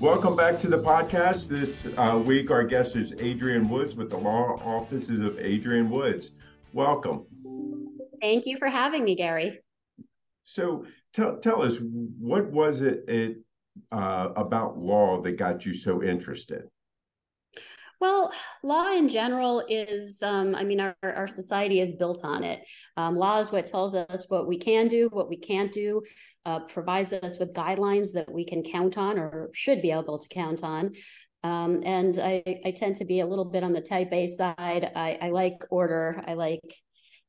Welcome back to the podcast. This uh, week, our guest is Adrienne Woods with the Law Offices of Adrienne Woods. Welcome. Thank you for having me, Gary. So, tell, tell us, what was it, it uh, about law that got you so interested? Well, law in general is, um, I mean, our, our society is built on it. Um, law is what tells us what we can do, what we can't do, uh, provides us with guidelines that we can count on or should be able to count on. Um, and I, I, tend to be a little bit on the type A side. I, I like order. I like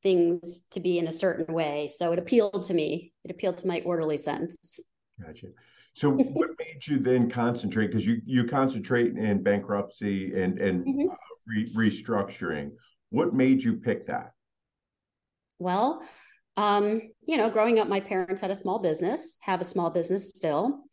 things to be in a certain way. So it appealed to me. It appealed to my orderly sense. Gotcha. So what made you then concentrate? Because you you concentrate in bankruptcy and and mm-hmm. uh, re- restructuring. What made you pick that? Well, um, you know, growing up, my parents had a small business, have a small business still.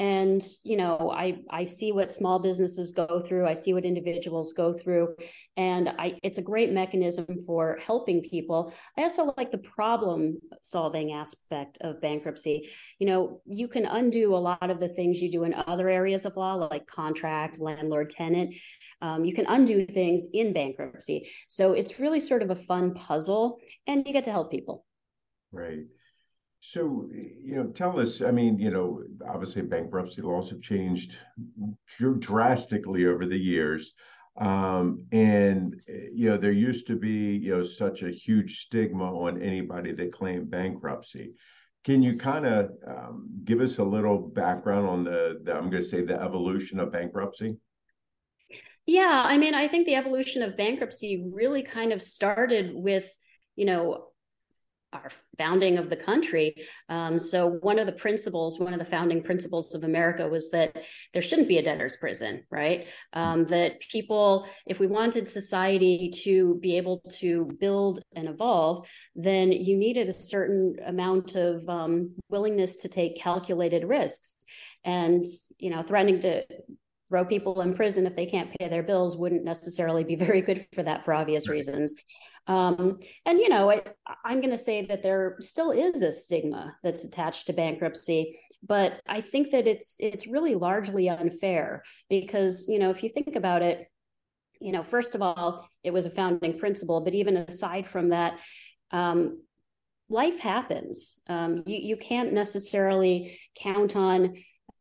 And, you know, I, I see what small businesses go through. I see what individuals go through. And I, it's a great mechanism for helping people. I also like the problem solving aspect of bankruptcy. You know, you can undo a lot of the things you do in other areas of law, like contract, landlord, tenant. Um, you can undo things in bankruptcy. So it's really sort of a fun puzzle, and you get to help people. Right. So, you know, tell us, I mean, you know, obviously bankruptcy laws have changed drastically over the years. Um, and, you know, there used to be, you know, such a huge stigma on anybody that claimed bankruptcy. Can you kind of um, give us a little background on the, the I'm going to say, the evolution of bankruptcy? Yeah, I mean, I think the evolution of bankruptcy really kind of started with, you know, our founding of the country. Um, so one of the principles, one of the founding principles of America was that there shouldn't be a debtor's prison, right? Um, that people, if we wanted society to be able to build and evolve, then you needed a certain amount of um, willingness to take calculated risks. And, you know, threatening to throw people in prison if they can't pay their bills wouldn't necessarily be very good for that for obvious reasons. Um, and you know, I, I'm going to say that there still is a stigma that's attached to bankruptcy, but I think that it's it's really largely unfair because you know if you think about it, you know, first of all, it was a founding principle, but even aside from that. Um, life happens. Um, you you can't necessarily count on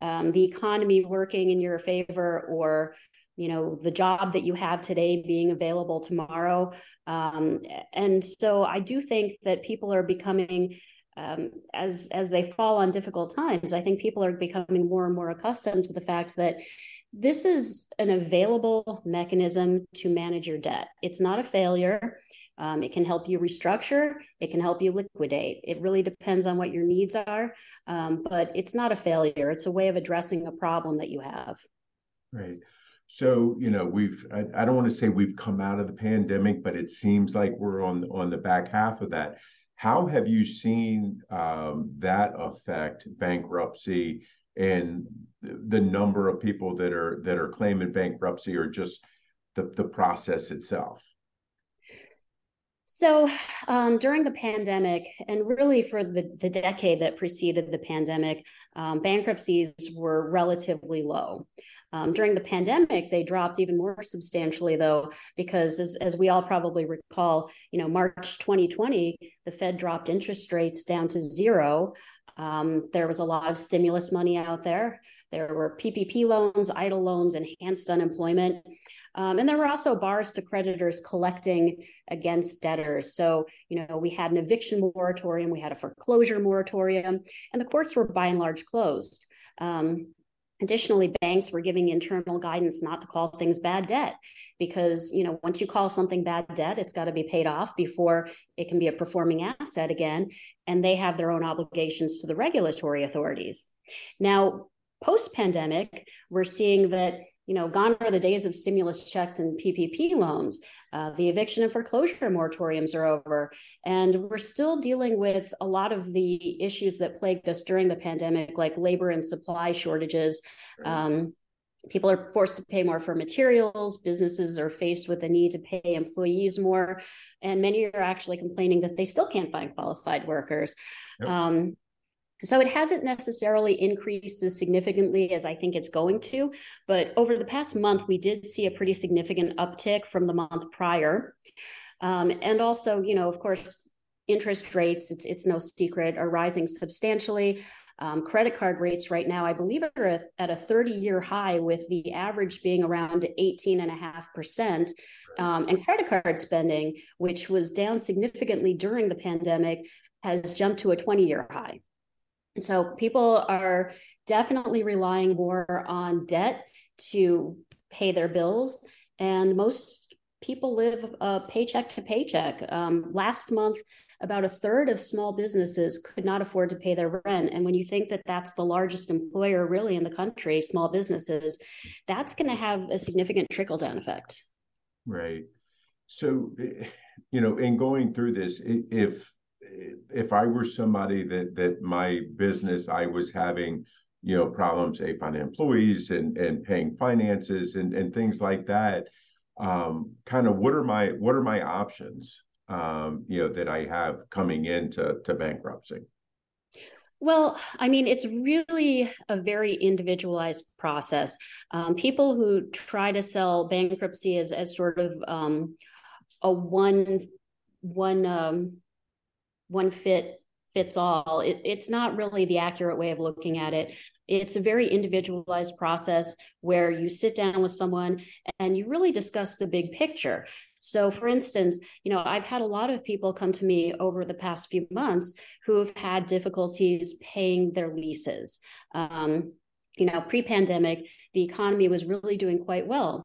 um, the economy working in your favor or you know the job that you have today being available tomorrow. Um, and so i do think that people are becoming um, as as they fall on difficult times i think people are becoming more and more accustomed to the fact that this is an available mechanism to manage your debt. It's not a failure um, it can help you restructure, it can help you liquidate. It really depends on what your needs are, um, but it's not a failure. It's a way of addressing a problem that you have. Right. So, you know, we've, I, I don't want to say we've come out of the pandemic, but it seems like we're on, on the back half of that. How have you seen um, that affect bankruptcy and the number of people that are that are claiming bankruptcy or just the, the process itself? So, um, during the pandemic, and really for the, the decade that preceded the pandemic, um, bankruptcies were relatively low. Um, during the pandemic, they dropped even more substantially, though, because as, as we all probably recall, you know, March 2020, the Fed dropped interest rates down to zero. Um, there was a lot of stimulus money out there. There were PPP loans, EIDL loans, enhanced unemployment. Um, and there were also bars to creditors collecting against debtors. So, you know, we had an eviction moratorium, we had a foreclosure moratorium, and the courts were by and large closed. Um, Additionally, banks were giving internal guidance not to call things bad debt because, you know, once you call something bad debt, it's got to be paid off before it can be a performing asset again. And they have their own obligations to the regulatory authorities. Now, post pandemic, we're seeing that you know, gone are the days of stimulus checks and PPP loans. Uh, the eviction and foreclosure moratoriums are over. And we're still dealing with a lot of the issues that plagued us during the pandemic, like labor and supply shortages. Um, people are forced to pay more for materials. Businesses are faced with the need to pay employees more. And many are actually complaining that they still can't find qualified workers. Yep. Um, so it hasn't necessarily increased as significantly as I think it's going to, but over the past month, we did see a pretty significant uptick from the month prior. Um, and also, you know, of course, interest rates, it's, it's no secret, are rising substantially. Um, credit card rates right now, I believe, are at a 30 year high, with the average being around 18.5%. Um, and credit card spending, which was down significantly during the pandemic, has jumped to a 20 year high. So people are definitely relying more on debt to pay their bills. And most people live uh, paycheck to paycheck. Um, last month, about a third of small businesses could not afford to pay their rent. And when you think that that's the largest employer really in the country, small businesses, that's going to have a significant trickle down effect. Right. So, eh, you know, in going through this, if if I were somebody that that my business I was having you know problems say finding employees and and paying finances and and things like that um, kind of what are my what are my options um, you know that I have coming into to bankruptcy well, I mean, it's really a very individualized process. Um, people who try to sell bankruptcy as, as sort of um, a one one um, one fit fits all. It, it's not really the accurate way of looking at it. It's a very individualized process where you sit down with someone and you really discuss the big picture. So, for instance, you know, I've had a lot of people come to me over the past few months who have had difficulties paying their leases. Um, you know, pre pandemic, the economy was really doing quite well.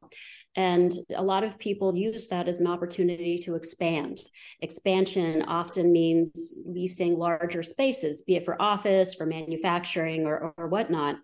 And a lot of people use that as an opportunity to expand. Expansion often means leasing larger spaces, be it for office, for manufacturing, or, or whatnot.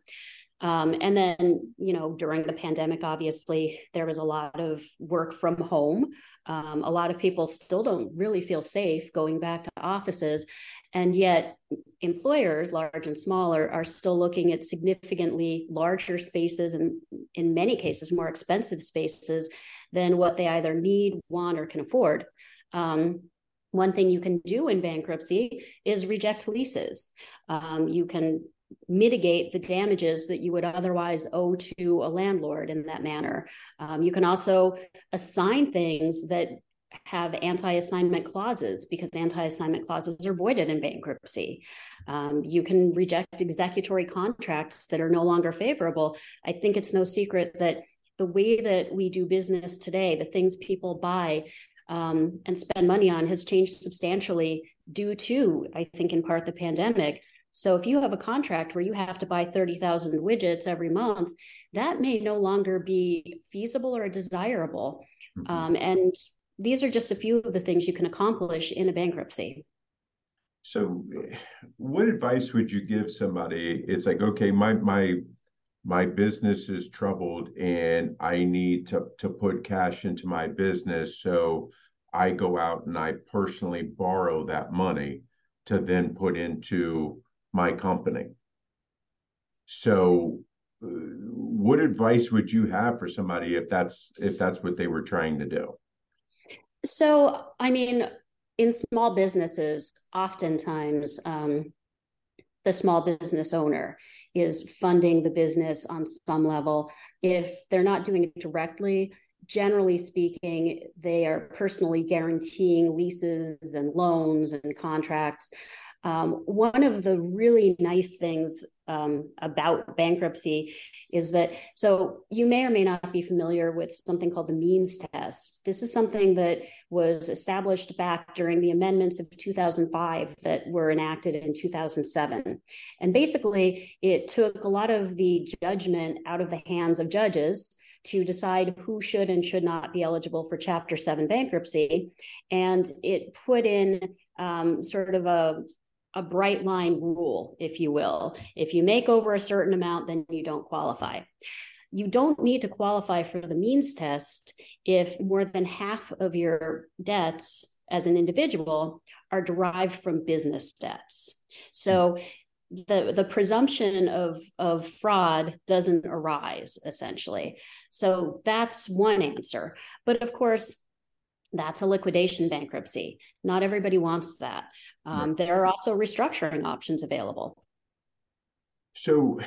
Um, and then, you know, during the pandemic, obviously, there was a lot of work from home. Um, a lot of people still don't really feel safe going back to offices. And yet, employers, large and small, are, are still looking at significantly larger spaces and, in many cases, more expensive spaces than what they either need, want, or can afford. Um, one thing you can do in bankruptcy is reject leases. Um, you can mitigate the damages that you would otherwise owe to a landlord in that manner. Um, you can also assign things that have anti-assignment clauses because anti-assignment clauses are voided in bankruptcy. Um, you can reject executory contracts that are no longer favorable. I think it's no secret that the way that we do business today, the things people buy um, and spend money on, has changed substantially due to, I think, in part the pandemic. So if you have a contract where you have to buy 30,000 widgets every month, that may no longer be feasible or desirable. Mm-hmm. Um, and these are just a few of the things you can accomplish in a bankruptcy. So what advice would you give somebody? It's like, okay, my my my business is troubled and I need to to put cash into my business. So I go out and I personally borrow that money to then put into my company. So, uh, what advice would you have for somebody if that's if that's what they were trying to do? So, I mean, in small businesses, oftentimes um, the small business owner is funding the business on some level. If they're not doing it directly, generally speaking, they are personally guaranteeing leases and loans and contracts. Um, one of the really nice things um, about bankruptcy is that so you may or may not be familiar with something called the means test. This is something that was established back during the amendments of 2005 that were enacted in 2007. And basically, it took a lot of the judgment out of the hands of judges to decide who should and should not be eligible for Chapter 7 bankruptcy. And it put in um, sort of a a bright line rule, if you will. If you make over a certain amount, then you don't qualify. You don't need to qualify for the means test if more than half of your debts as an individual are derived from business debts. So the the presumption of of fraud doesn't arise essentially. So that's one answer. But of course, that's a liquidation bankruptcy. Not everybody wants that. Um, right. There are also restructuring options available. So,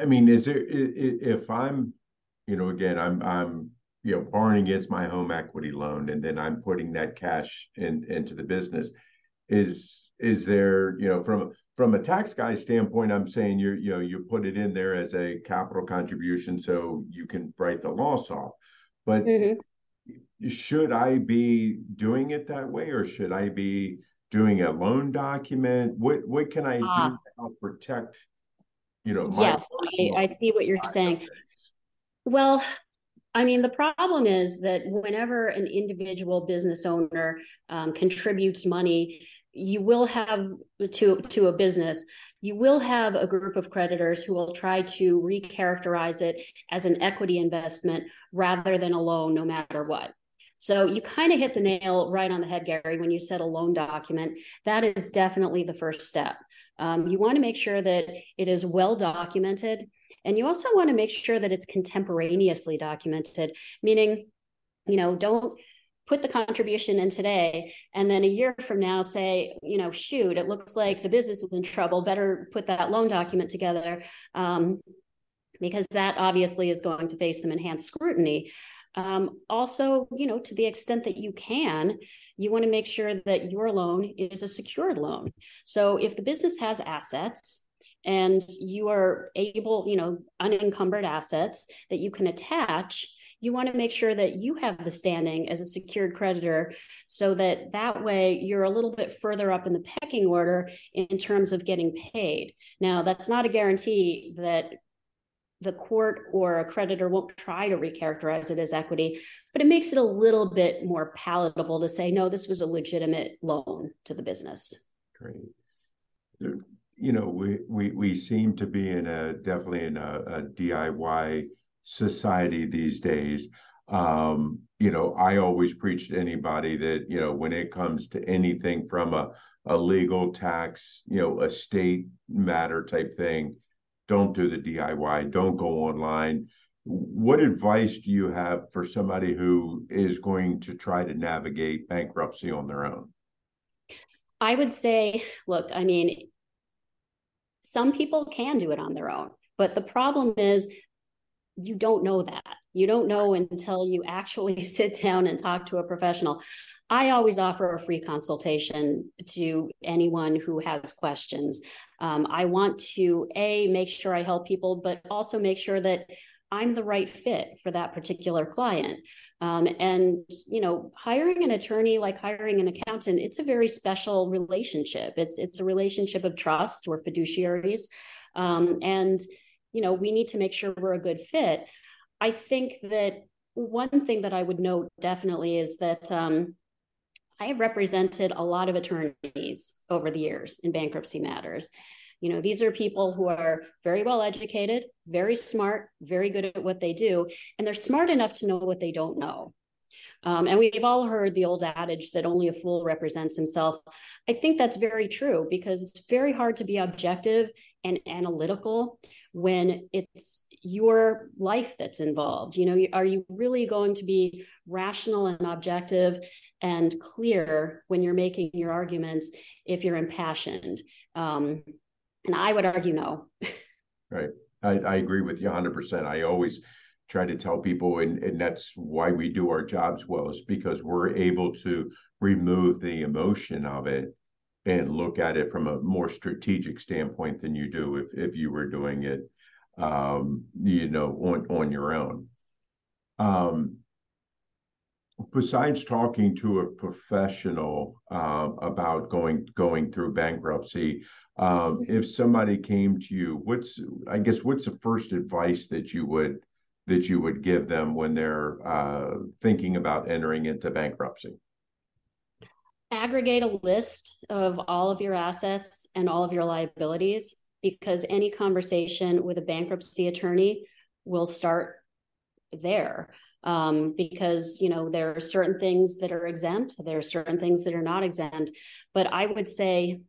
I mean, is there if I'm, you know, again, I'm I'm you know borrowing against my home equity loan, and then I'm putting that cash in into the business. Is is there you know from from a tax guy standpoint, I'm saying you you know you put it in there as a capital contribution so you can write the loss off, but. Mm-hmm should I be doing it that way or should I be doing a loan document? What what can I uh, do ah. to help protect, you know, yes, I, I, see what you're saying. Well, I mean, the problem is that whenever an individual business owner um, contributes money, you will have to to a business you will have a group of creditors who will try to recharacterize it as an equity investment rather than a loan no matter what so you kind of hit the nail right on the head, Gary, when you said a loan document. That is definitely the first step. Um, you want to make sure that it is well documented. And you also want to make sure that it's contemporaneously documented, meaning, you know, don't put the contribution in today and then a year from now say you know shoot it looks like the business is in trouble better put that loan document together um, because that obviously is going to face some enhanced scrutiny um, also, you know, to the extent that you can, you want to make sure that your loan is a secured loan. So if the business has assets and you are able, you know, unencumbered assets that you can attach, you want to make sure that you have the standing as a secured creditor so that that way you're a little bit further up in the pecking order in terms of getting paid. Now, that's not a guarantee that the court or a creditor won't try to recharacterize it as equity, but it makes it a little bit more palatable to say, no, this was a legitimate loan to the business. Great. You know, we we we seem to be in a definitely in a, a DIY society these days. Um, you know, I always preach to anybody that you know when it comes to anything from a a legal tax, you know, a state matter type thing don't do the DIY, don't go online. What advice do you have for somebody who is going to try to navigate bankruptcy on their own? I would say, look, I mean, some people can do it on their own, but the problem is you don't know that. You don't know until you actually sit down and talk to a professional. I always offer a free consultation to anyone who has questions. Um, I want to a make sure I help people, but also make sure that I'm the right fit for that particular client. Um, and you know, hiring an attorney like hiring an accountant, it's a very special relationship. It's it's a relationship of trust. We're fiduciaries, um, and you know, we need to make sure we're a good fit. I think that one thing that I would note definitely is that um, I have represented a lot of attorneys over the years in bankruptcy matters. You know, these are people who are very well educated, very smart, very good at what they do, and they're smart enough to know what they don't know. Um, and we've all heard the old adage that only a fool represents himself. I think that's very true because it's very hard to be objective and analytical when it's your life that's involved. You know, are you really going to be rational and objective and clear when you're making your arguments if you're impassioned? Um, and I would argue no. right. I, I agree with you 100%. I always try to tell people and, and that's why we do our jobs well is because we're able to remove the emotion of it and look at it from a more strategic standpoint than you do if, if you were doing it um, you know on, on your own. Um, besides talking to a professional uh, about going going through bankruptcy um, if somebody came to you what's i guess what's the first advice that you would that you would give them when they're uh, thinking about entering into bankruptcy? aggregate a list of all of your assets and all of your liabilities because any conversation with a bankruptcy attorney will start there um, because you know there are certain things that are exempt there are certain things that are not exempt but i would say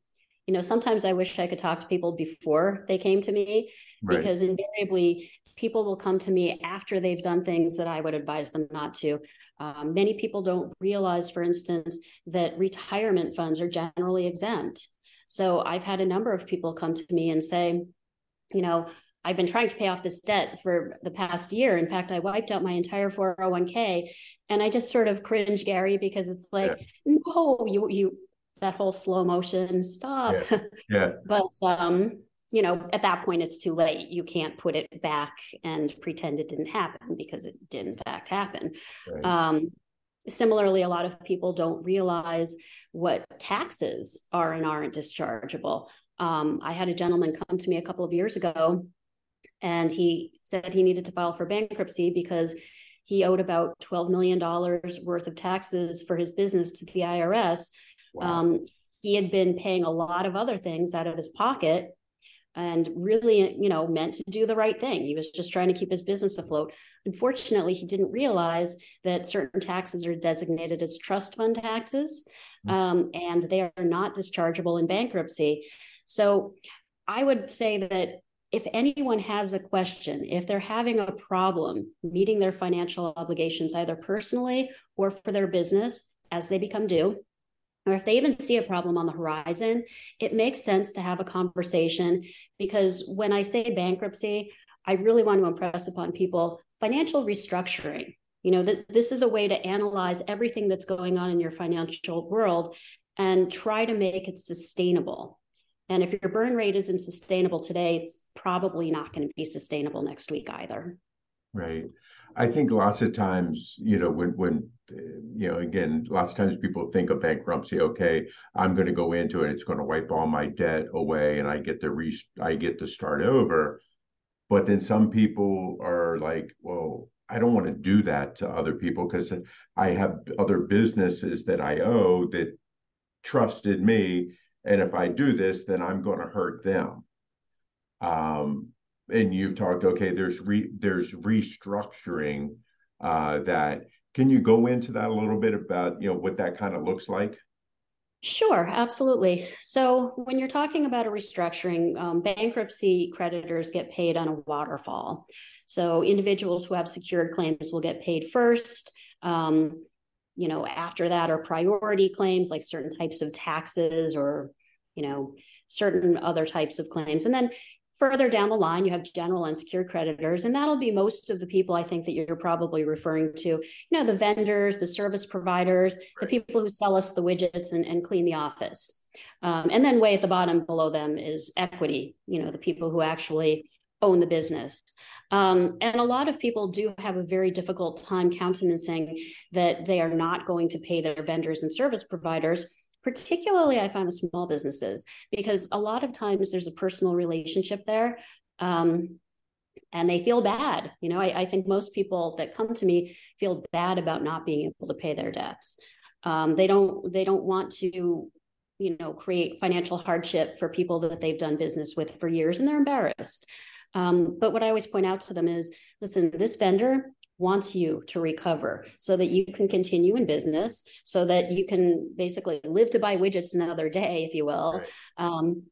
you know sometimes i wish i could talk to people before they came to me right. because invariably people will come to me after they've done things that i would advise them not to um, many people don't realize for instance that retirement funds are generally exempt so i've had a number of people come to me and say you know I've been trying to pay off this debt for the past year. In fact, I wiped out my entire 401k and I just sort of cringe, Gary, because it's like, yeah. no, you, you, that whole slow motion stop. Yeah. yeah. but, um, you know, at that point, it's too late. You can't put it back and pretend it didn't happen because it did, in fact, happen. Right. Um, similarly, a lot of people don't realize what taxes are and aren't dischargeable. Um, I had a gentleman come to me a couple of years ago and he said he needed to file for bankruptcy because he owed about $12 million worth of taxes for his business to the IRS. Wow. Um, he had been paying a lot of other things out of his pocket and really, you know, meant to do the right thing. He was just trying to keep his business afloat. Unfortunately, he didn't realize that certain taxes are designated as trust fund taxes, mm-hmm. um, and they are not dischargeable in bankruptcy. So I would say that if anyone has a question, if they're having a problem meeting their financial obligations, either personally or for their business as they become due, or if they even see a problem on the horizon, it makes sense to have a conversation because when I say bankruptcy, I really want to impress upon people financial restructuring. You know, that this is a way to analyze everything that's going on in your financial world and try to make it sustainable. And if your burn rate isn't sustainable today, it's probably not going to be sustainable next week either. Right. I think lots of times, you know, when when you know, again, lots of times people think of bankruptcy. Okay, I'm going to go into it; it's going to wipe all my debt away, and I get to re I get to start over. But then some people are like, well, I don't want to do that to other people because I have other businesses that I owe that trusted me and if I do this, then I'm going to hurt them. Um, and you've talked, okay, there's re, there's restructuring uh, that. Can you go into that a little bit about you know what that kind of looks like? Sure, absolutely. So, when you're talking about a restructuring, um, bankruptcy creditors get paid on a waterfall. So, individuals who have secured claims will get paid first. Um, you know, after that are priority claims like certain types of taxes or you know, certain other types of claims. And then further down the line, you have general and unsecured creditors, and that'll be most of the people I think that you're probably referring to. You know, the vendors, the service providers, the people who sell us the widgets and, and clean the office. Um, and then way at the bottom below them is equity, you know, the people who actually own the business. Um, and a lot of people do have a very difficult time countenancing that they are not going to pay their vendors and service providers particularly I find with small businesses, because a lot of times there's a personal relationship there. Um, and they feel bad. You know, I, I, think most people that come to me feel bad about not being able to pay their debts. Um, they don't they don't want to, you know, create financial hardship for people that they've done business with for years, and they're embarrassed. Um, but what I always point out to them is, listen, this vendor wants you to recover so that you can continue in business, so that you can basically live to buy widgets another day, if you will. Right. Um,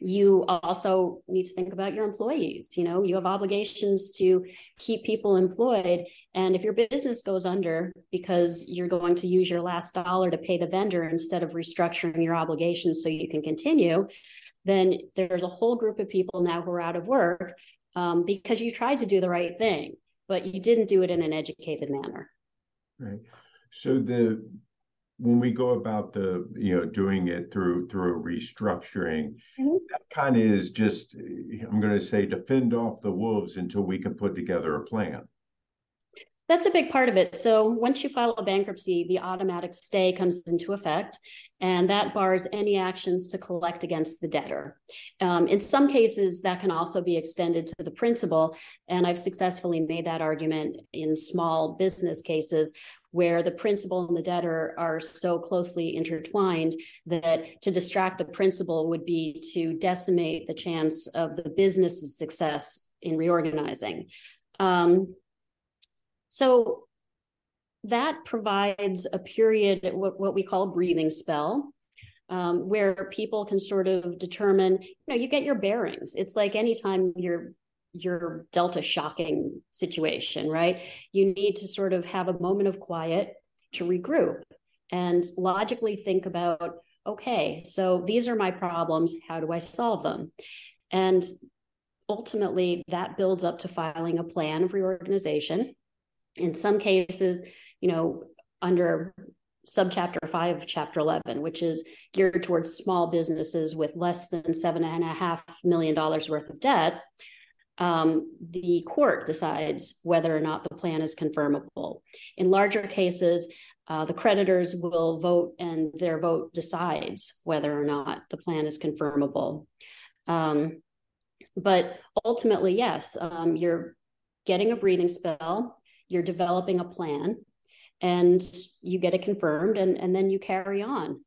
you also need to think about your employees you know you have obligations to keep people employed and if your business goes under because you're going to use your last dollar to pay the vendor instead of restructuring your obligations so you can continue then there's a whole group of people now who are out of work um, because you tried to do the right thing but you didn't do it in an educated manner. Right. So the when we go about the you know doing it through through restructuring mm-hmm. that kind of is just i'm going to say defend off the wolves until we can put together a plan that's a big part of it. So once you file a bankruptcy, the automatic stay comes into effect, and that bars any actions to collect against the debtor. Um, in some cases, that can also be extended to the principal, and I've successfully made that argument in small business cases where the principal and the debtor are so closely intertwined that to distract the principal would be to decimate the chance of the business's success in reorganizing. Um, so that provides a period, what, what we call a breathing spell, um, where people can sort of determine, you know, you get your bearings. It's like anytime you're you're dealt a shocking situation, right? You need to sort of have a moment of quiet to regroup and logically think about, okay, so these are my problems. How do I solve them? And ultimately, that builds up to filing a plan of reorganization. In some cases, you know, under subchapter five of chapter 11, which is geared towards small businesses with less than seven and a half million dollars worth of debt, um, the court decides whether or not the plan is confirmable. In larger cases, uh, the creditors will vote and their vote decides whether or not the plan is confirmable. Um, but ultimately, yes, um, you're getting a breathing spell, you're developing a plan, and you get it confirmed, and, and then you carry on.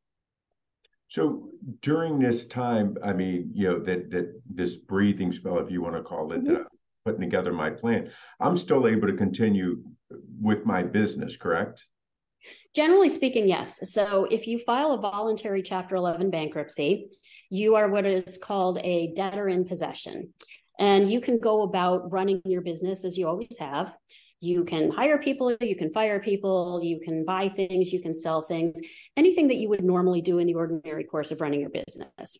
So during this time, I mean, you know, that that this breathing spell, if you want to call it, mm-hmm. uh, putting together my plan, I'm still able to continue with my business, correct? Generally speaking, yes. So if you file a voluntary Chapter 11 bankruptcy, you are what is called a debtor in possession. And you can go about running your business as you always have you can hire people, you can fire people, you can buy things, you can sell things, anything that you would normally do in the ordinary course of running your business.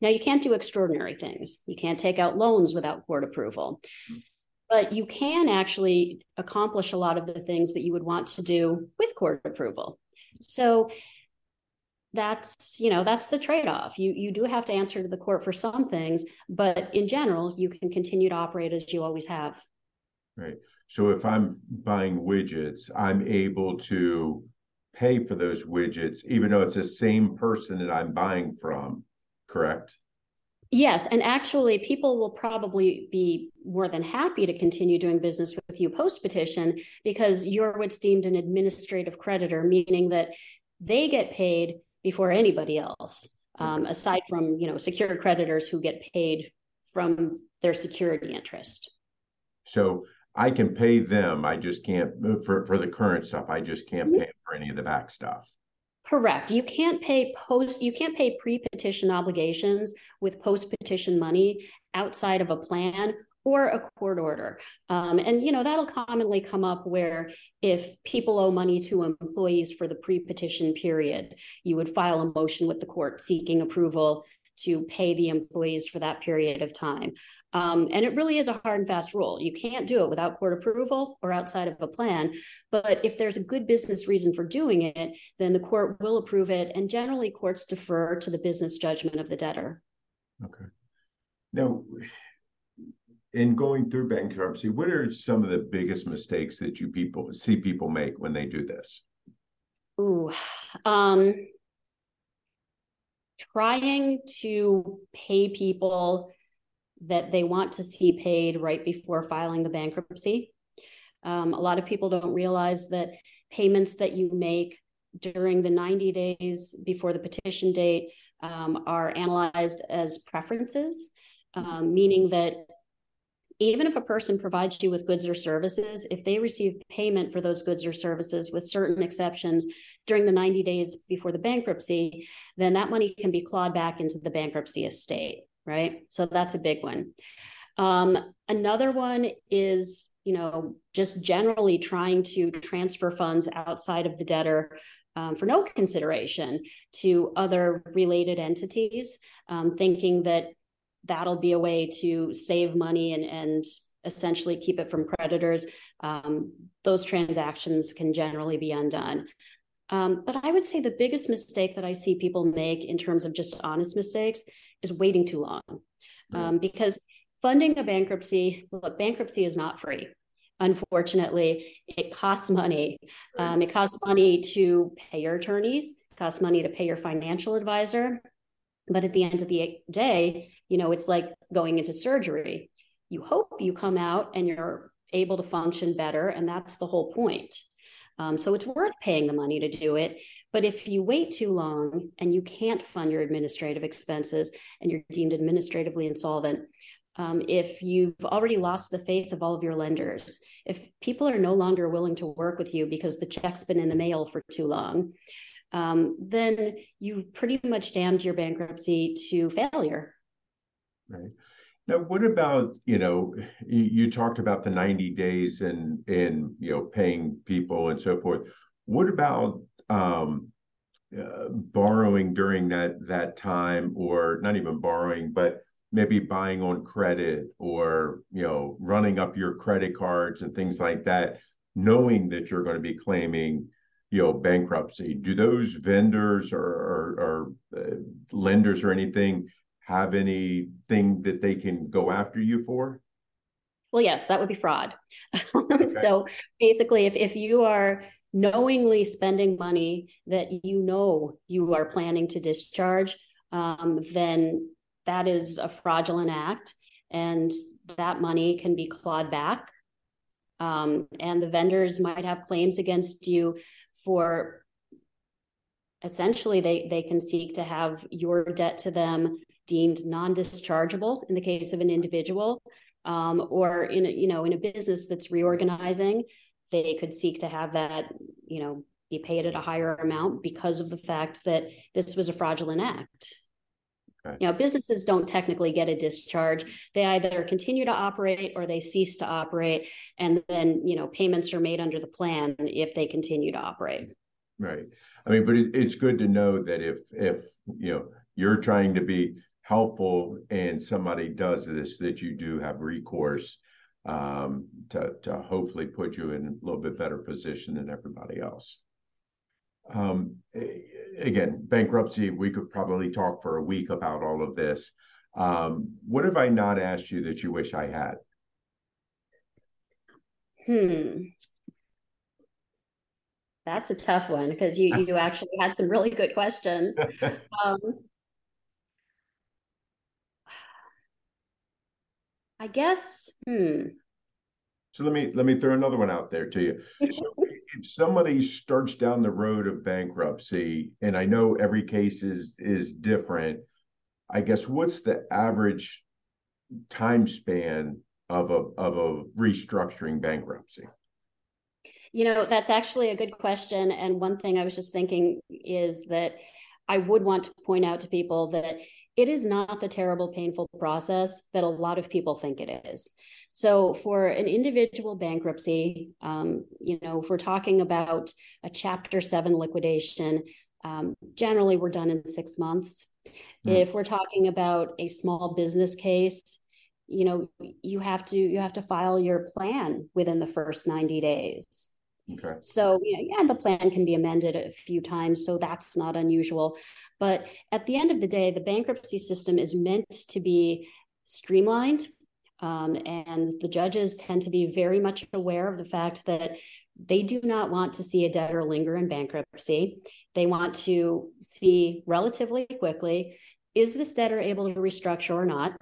Now, you can't do extraordinary things. You can't take out loans without court approval. Mm-hmm. But you can actually accomplish a lot of the things that you would want to do with court approval. So that's you know that's the trade-off you you do have to answer to the court for some things but in general you can continue to operate as you always have right so if I'm buying widgets, I'm able to pay for those widgets, even though it's the same person that I'm buying from, correct? Yes, and actually, people will probably be more than happy to continue doing business with you post petition because you're what's deemed an administrative creditor, meaning that they get paid before anybody else, um, aside from you know secured creditors who get paid from their security interest. So I can pay them. I just can't for for the current stuff. I just can't pay for any of the back stuff. Correct. You can't pay post. You can't pay pre-petition obligations with post-petition money outside of a plan or a court order. Um, and you know that'll commonly come up where if people owe money to employees for the pre-petition period, you would file a motion with the court seeking approval to pay the employees for that period of time. Um, and it really is a hard and fast rule. You can't do it without court approval or outside of a plan. But if there's a good business reason for doing it, then the court will approve it. And generally, courts defer to the business judgment of the debtor. Okay. Now, in going through bankruptcy, what are some of the biggest mistakes that you people see people make when they do this? Ooh, um, trying to pay people that they want to see paid right before filing the bankruptcy. Um, a lot of people don't realize that payments that you make during the 90 days before the petition date um, are analyzed as preferences, um, meaning that even if a person provides you with goods or services, if they receive payment for those goods or services with certain exceptions during the 90 days before the bankruptcy, then that money can be clawed back into the bankruptcy estate, right? So that's a big one. Um, another one is, you know, just generally trying to transfer funds outside of the debtor um, for no consideration to other related entities, um, thinking that that'll be a way to save money and, and essentially keep it from creditors. Um, those transactions can generally be undone. Um, but I would say the biggest mistake that I see people make in terms of just honest mistakes is waiting too long. Um, because funding a bankruptcy, look, bankruptcy is not free. Unfortunately, it costs money. Um, it costs money to pay your attorneys, it costs money to pay your financial advisor, but at the end of the day, you know, it's like going into surgery. You hope you come out and you're able to function better. And that's the whole point. Um, so it's worth paying the money to do it. But if you wait too long and you can't fund your administrative expenses and you're deemed administratively insolvent, um, if you've already lost the faith of all of your lenders, if people are no longer willing to work with you because the check's been in the mail for too long, um, then you've pretty much damned your bankruptcy to failure. Right. Now, what about you know you, talked about the ninety days and and you know paying people and so forth. What about um, uh, borrowing during that that time, or not even borrowing, but maybe buying on credit or you know running up your credit cards and things like that knowing that you're going to be claiming you know bankruptcy do those vendors or, or, or uh, lenders or anything have anything that they can go after you for? Well yes that would be fraud. Okay. so basically if, if you are knowingly spending money that you know you are planning to discharge um, then that is a fraudulent act and that money can be clawed back. Um, and the vendors might have claims against you for essentially they they can seek to have your debt to them deemed non-dischargeable in the case of an individual um, or in a, you know in a business that's reorganizing they could seek to have that you know be paid at a higher amount because of the fact that this was a fraudulent act Okay. You know, businesses don't technically get a discharge. They either continue to operate or they cease to operate. And then, you know, payments are made under the plan if they continue to operate. Right. I mean, but it, it's good to know that if, if, you know, you're trying to be helpful and somebody does this, that you do have recourse um, to, to hopefully put you in a little bit better position than everybody else. Um, again, bankruptcy, we could probably talk for a week about all of this. Um, what have I not asked you that you wish I had? Hmm. That's a tough one because you you actually had some really good questions. um, I guess. Hmm. So let me let me throw another one out there to you. So if somebody starts down the road of bankruptcy, and I know every case is is different, I guess what's the average time span of a of a restructuring bankruptcy? You know, that's actually a good question. And one thing I was just thinking is that I would want to point out to people that it is not the terrible, painful process that a lot of people think it is. So, for an individual bankruptcy, um, you know, if we're talking about a Chapter 7 liquidation, um, generally we're done in six months. Mm. If we're talking about a small business case, you know, you have to you have to file your plan within the first 90 days. Okay. So yeah, the plan can be amended a few times, so that's not unusual. But at the end of the day, the bankruptcy system is meant to be streamlined, um, and the judges tend to be very much aware of the fact that they do not want to see a debtor linger in bankruptcy. They want to see relatively quickly is this debtor able to restructure or not.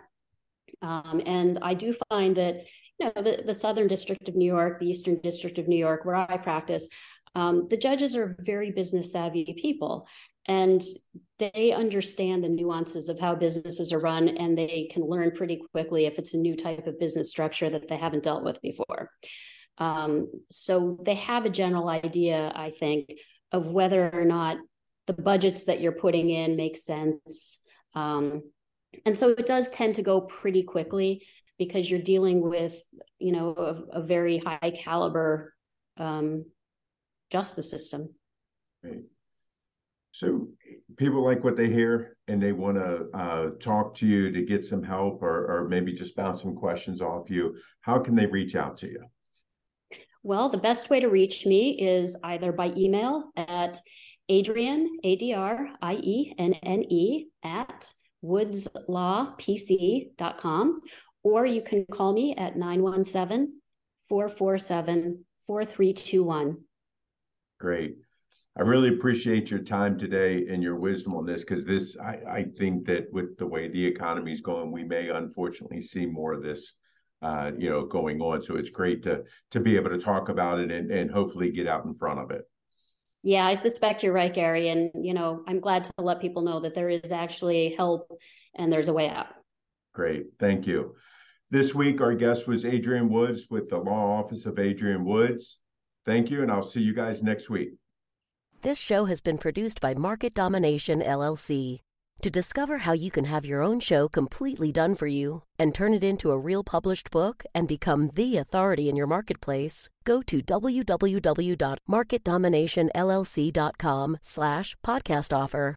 Um, and I do find that you know, the, the Southern District of New York, the Eastern District of New York, where I practice, um, the judges are very business savvy people and they understand the nuances of how businesses are run and they can learn pretty quickly if it's a new type of business structure that they haven't dealt with before. Um, so they have a general idea, I think, of whether or not the budgets that you're putting in make sense. Um, and so it does tend to go pretty quickly because you're dealing with you know a, a very high caliber um, justice system right. so people like what they hear and they want to uh, talk to you to get some help or, or maybe just bounce some questions off you how can they reach out to you well the best way to reach me is either by email at adrienne a-d-r-i-e-n-n-e at woodslawpc.com or you can call me at 917 447 4321. Great. I really appreciate your time today and your wisdom on this because this, I, I, think that with the way the economy is going, we may unfortunately see more of this uh, you know, going on. So it's great to to be able to talk about it and, and hopefully get out in front of it. Yeah, I suspect you're right, Gary. And, you know, I'm glad to let people know that there is actually help and there's a way out. Great. Thank you. This week, our guest was Adrienne Woods with the Law Office of Adrienne Woods. Thank you, and I'll see you guys next week. This show has been produced by Market Domination LLC. To discover how you can have your own show completely done for you and turn it into a real published book and become the authority in your marketplace, go to www.marketdominationllc.com slash podcast offer.